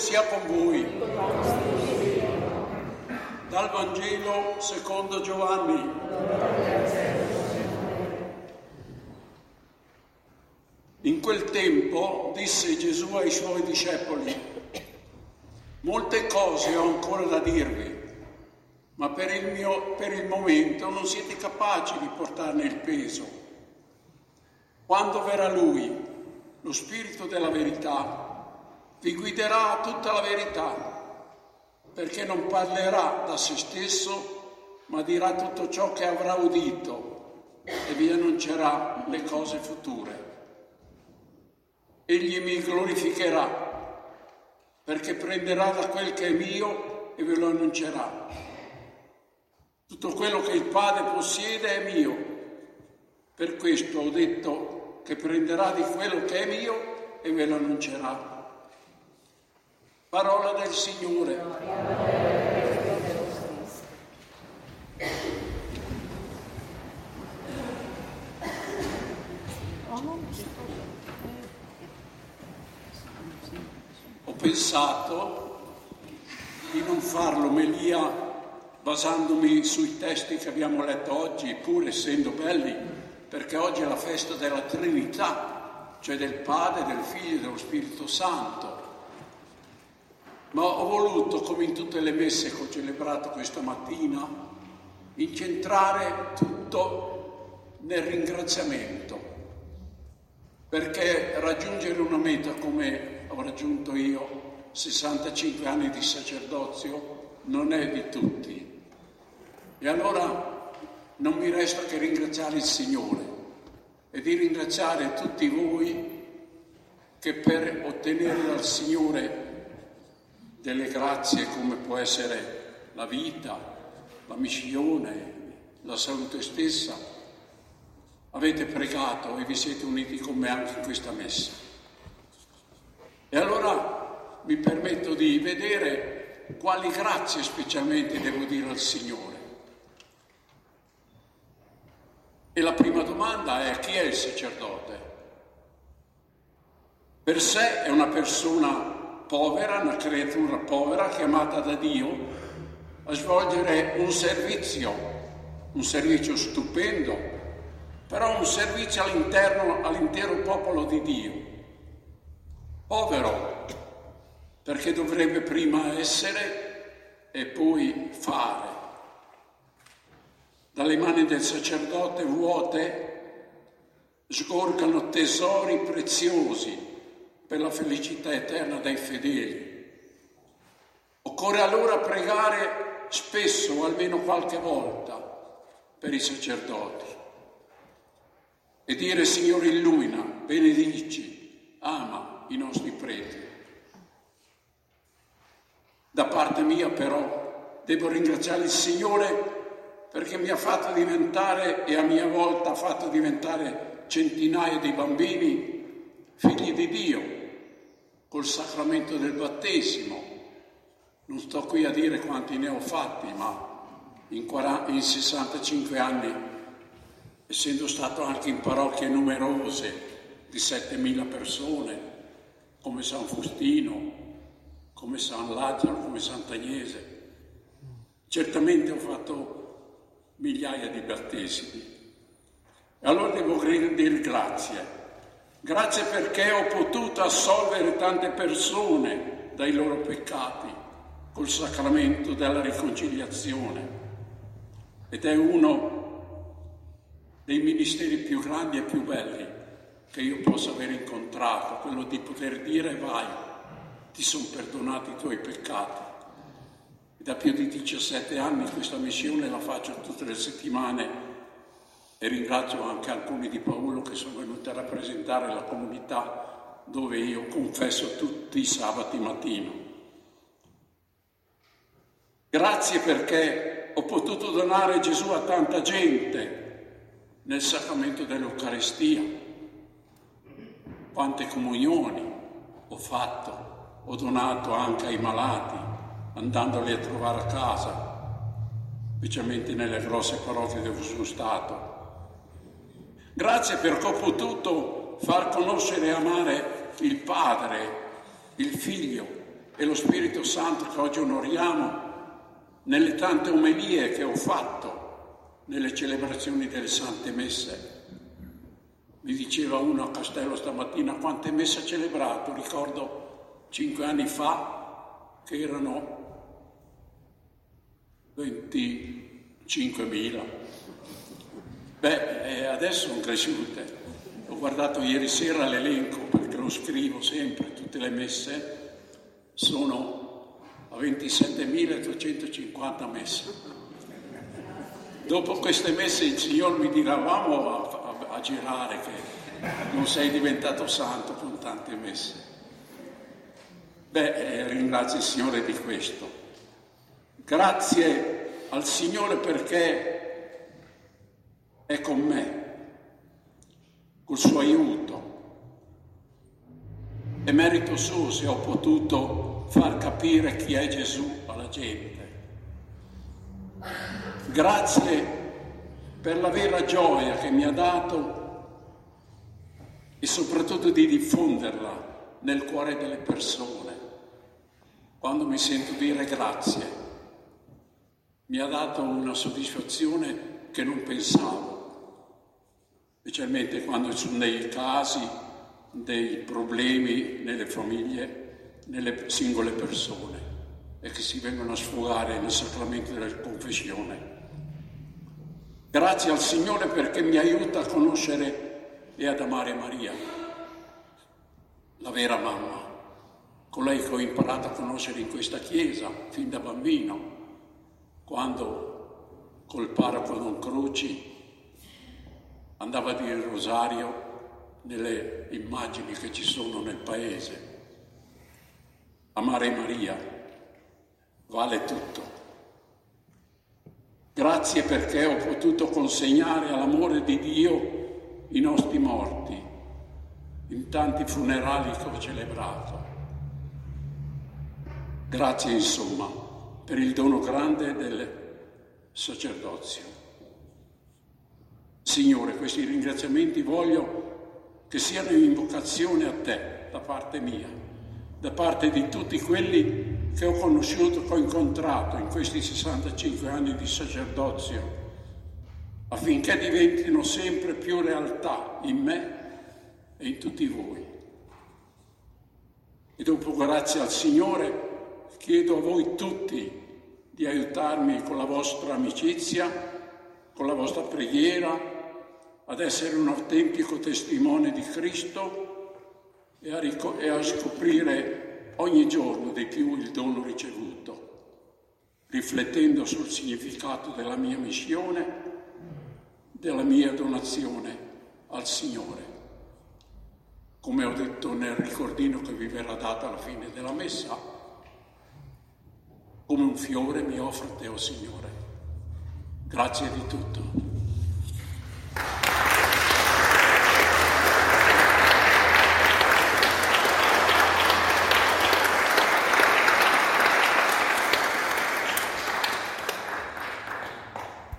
sia con voi. Dal Vangelo secondo Giovanni. In quel tempo disse Gesù ai suoi discepoli, molte cose ho ancora da dirvi, ma per il, mio, per il momento non siete capaci di portarne il peso. Quando verrà Lui, lo Spirito della verità, vi guiderà a tutta la verità, perché non parlerà da se stesso, ma dirà tutto ciò che avrà udito e vi annuncerà le cose future. Egli mi glorificherà, perché prenderà da quel che è mio e ve lo annuncerà. Tutto quello che il Padre possiede è mio. Per questo ho detto che prenderà di quello che è mio e ve lo annuncerà. Parola del Signore. pensato di non far l'omelia basandomi sui testi che abbiamo letto oggi, pur essendo belli, perché oggi è la festa della Trinità, cioè del Padre, del Figlio e dello Spirito Santo. Ma ho voluto, come in tutte le messe che ho celebrato questa mattina, incentrare tutto nel ringraziamento, perché raggiungere una meta come ho raggiunto io 65 anni di sacerdozio non è di tutti. E allora non mi resta che ringraziare il Signore e di ringraziare tutti voi che per ottenere dal Signore delle grazie come può essere la vita, la missione, la salute stessa, avete pregato e vi siete uniti con me anche in questa messa. E allora mi permetto di vedere quali grazie specialmente devo dire al Signore. E la prima domanda è chi è il sacerdote? Per sé è una persona povera, una creatura povera chiamata da Dio a svolgere un servizio, un servizio stupendo, però un servizio all'interno, all'intero popolo di Dio povero, perché dovrebbe prima essere e poi fare. Dalle mani del sacerdote vuote sgorgano tesori preziosi per la felicità eterna dei fedeli. Occorre allora pregare spesso, o almeno qualche volta, per i sacerdoti e dire Signore illumina, benedici, ama, i nostri preti. Da parte mia però devo ringraziare il Signore perché mi ha fatto diventare e a mia volta ha fatto diventare centinaia di bambini figli di Dio col sacramento del battesimo. Non sto qui a dire quanti ne ho fatti, ma in, 40, in 65 anni, essendo stato anche in parrocchie numerose di 7.000 persone, come San Faustino, come San Lazzaro, come Sant'Agnese. Certamente ho fatto migliaia di battesimi. E allora devo dire grazie. Grazie perché ho potuto assolvere tante persone dai loro peccati col sacramento della riconciliazione. Ed è uno dei ministeri più grandi e più belli che io possa aver incontrato, quello di poter dire vai, ti sono perdonati i tuoi peccati. Da più di 17 anni questa missione la faccio tutte le settimane e ringrazio anche alcuni di Paolo che sono venuti a rappresentare la comunità dove io confesso tutti i sabati mattino. Grazie perché ho potuto donare Gesù a tanta gente nel sacramento dell'Eucaristia quante comunioni ho fatto, ho donato anche ai malati, andandoli a trovare a casa, specialmente nelle grosse parrocchie dove sono stato. Grazie perché ho potuto far conoscere e amare il Padre, il Figlio e lo Spirito Santo che oggi onoriamo nelle tante omelie che ho fatto nelle celebrazioni delle Sante Messe. Mi diceva uno a Castello stamattina quante messe ha celebrato, ricordo cinque anni fa che erano 25.000. Beh, adesso sono cresciute. Ho guardato ieri sera l'elenco perché lo scrivo sempre, tutte le messe, sono a 27.350 messe. Dopo queste messe il Signore mi dirà vamo a, a, a girare che non sei diventato santo con tante messe. Beh, eh, ringrazio il Signore di questo. Grazie al Signore perché è con me, col suo aiuto. È merito suo se ho potuto far capire chi è Gesù alla gente. Grazie per la vera gioia che mi ha dato e soprattutto di diffonderla nel cuore delle persone. Quando mi sento dire grazie mi ha dato una soddisfazione che non pensavo, specialmente quando sono dei casi, dei problemi nelle famiglie, nelle singole persone e che si vengono a sfogare nel sacramento della confessione. Grazie al Signore perché mi aiuta a conoscere e ad amare Maria, la vera mamma, colei che ho imparato a conoscere in questa chiesa fin da bambino quando col parroco Don Croci andava a dire il rosario nelle immagini che ci sono nel paese. Amare Maria vale tutto. Grazie perché ho potuto consegnare all'amore di Dio i nostri morti in tanti funerali che ho celebrato. Grazie insomma per il dono grande del sacerdozio. Signore, questi ringraziamenti voglio che siano in invocazione a te da parte mia, da parte di tutti quelli che ho conosciuto, che ho incontrato in questi 65 anni di sacerdozio, affinché diventino sempre più realtà in me e in tutti voi. E dopo grazie al Signore chiedo a voi tutti di aiutarmi con la vostra amicizia, con la vostra preghiera, ad essere un autentico testimone di Cristo e a, ric- e a scoprire ogni giorno di più il dono ricevuto, riflettendo sul significato della mia missione, della mia donazione al Signore. Come ho detto nel ricordino che vi verrà dato alla fine della messa, come un fiore mi offro a te, oh Signore. Grazie di tutto.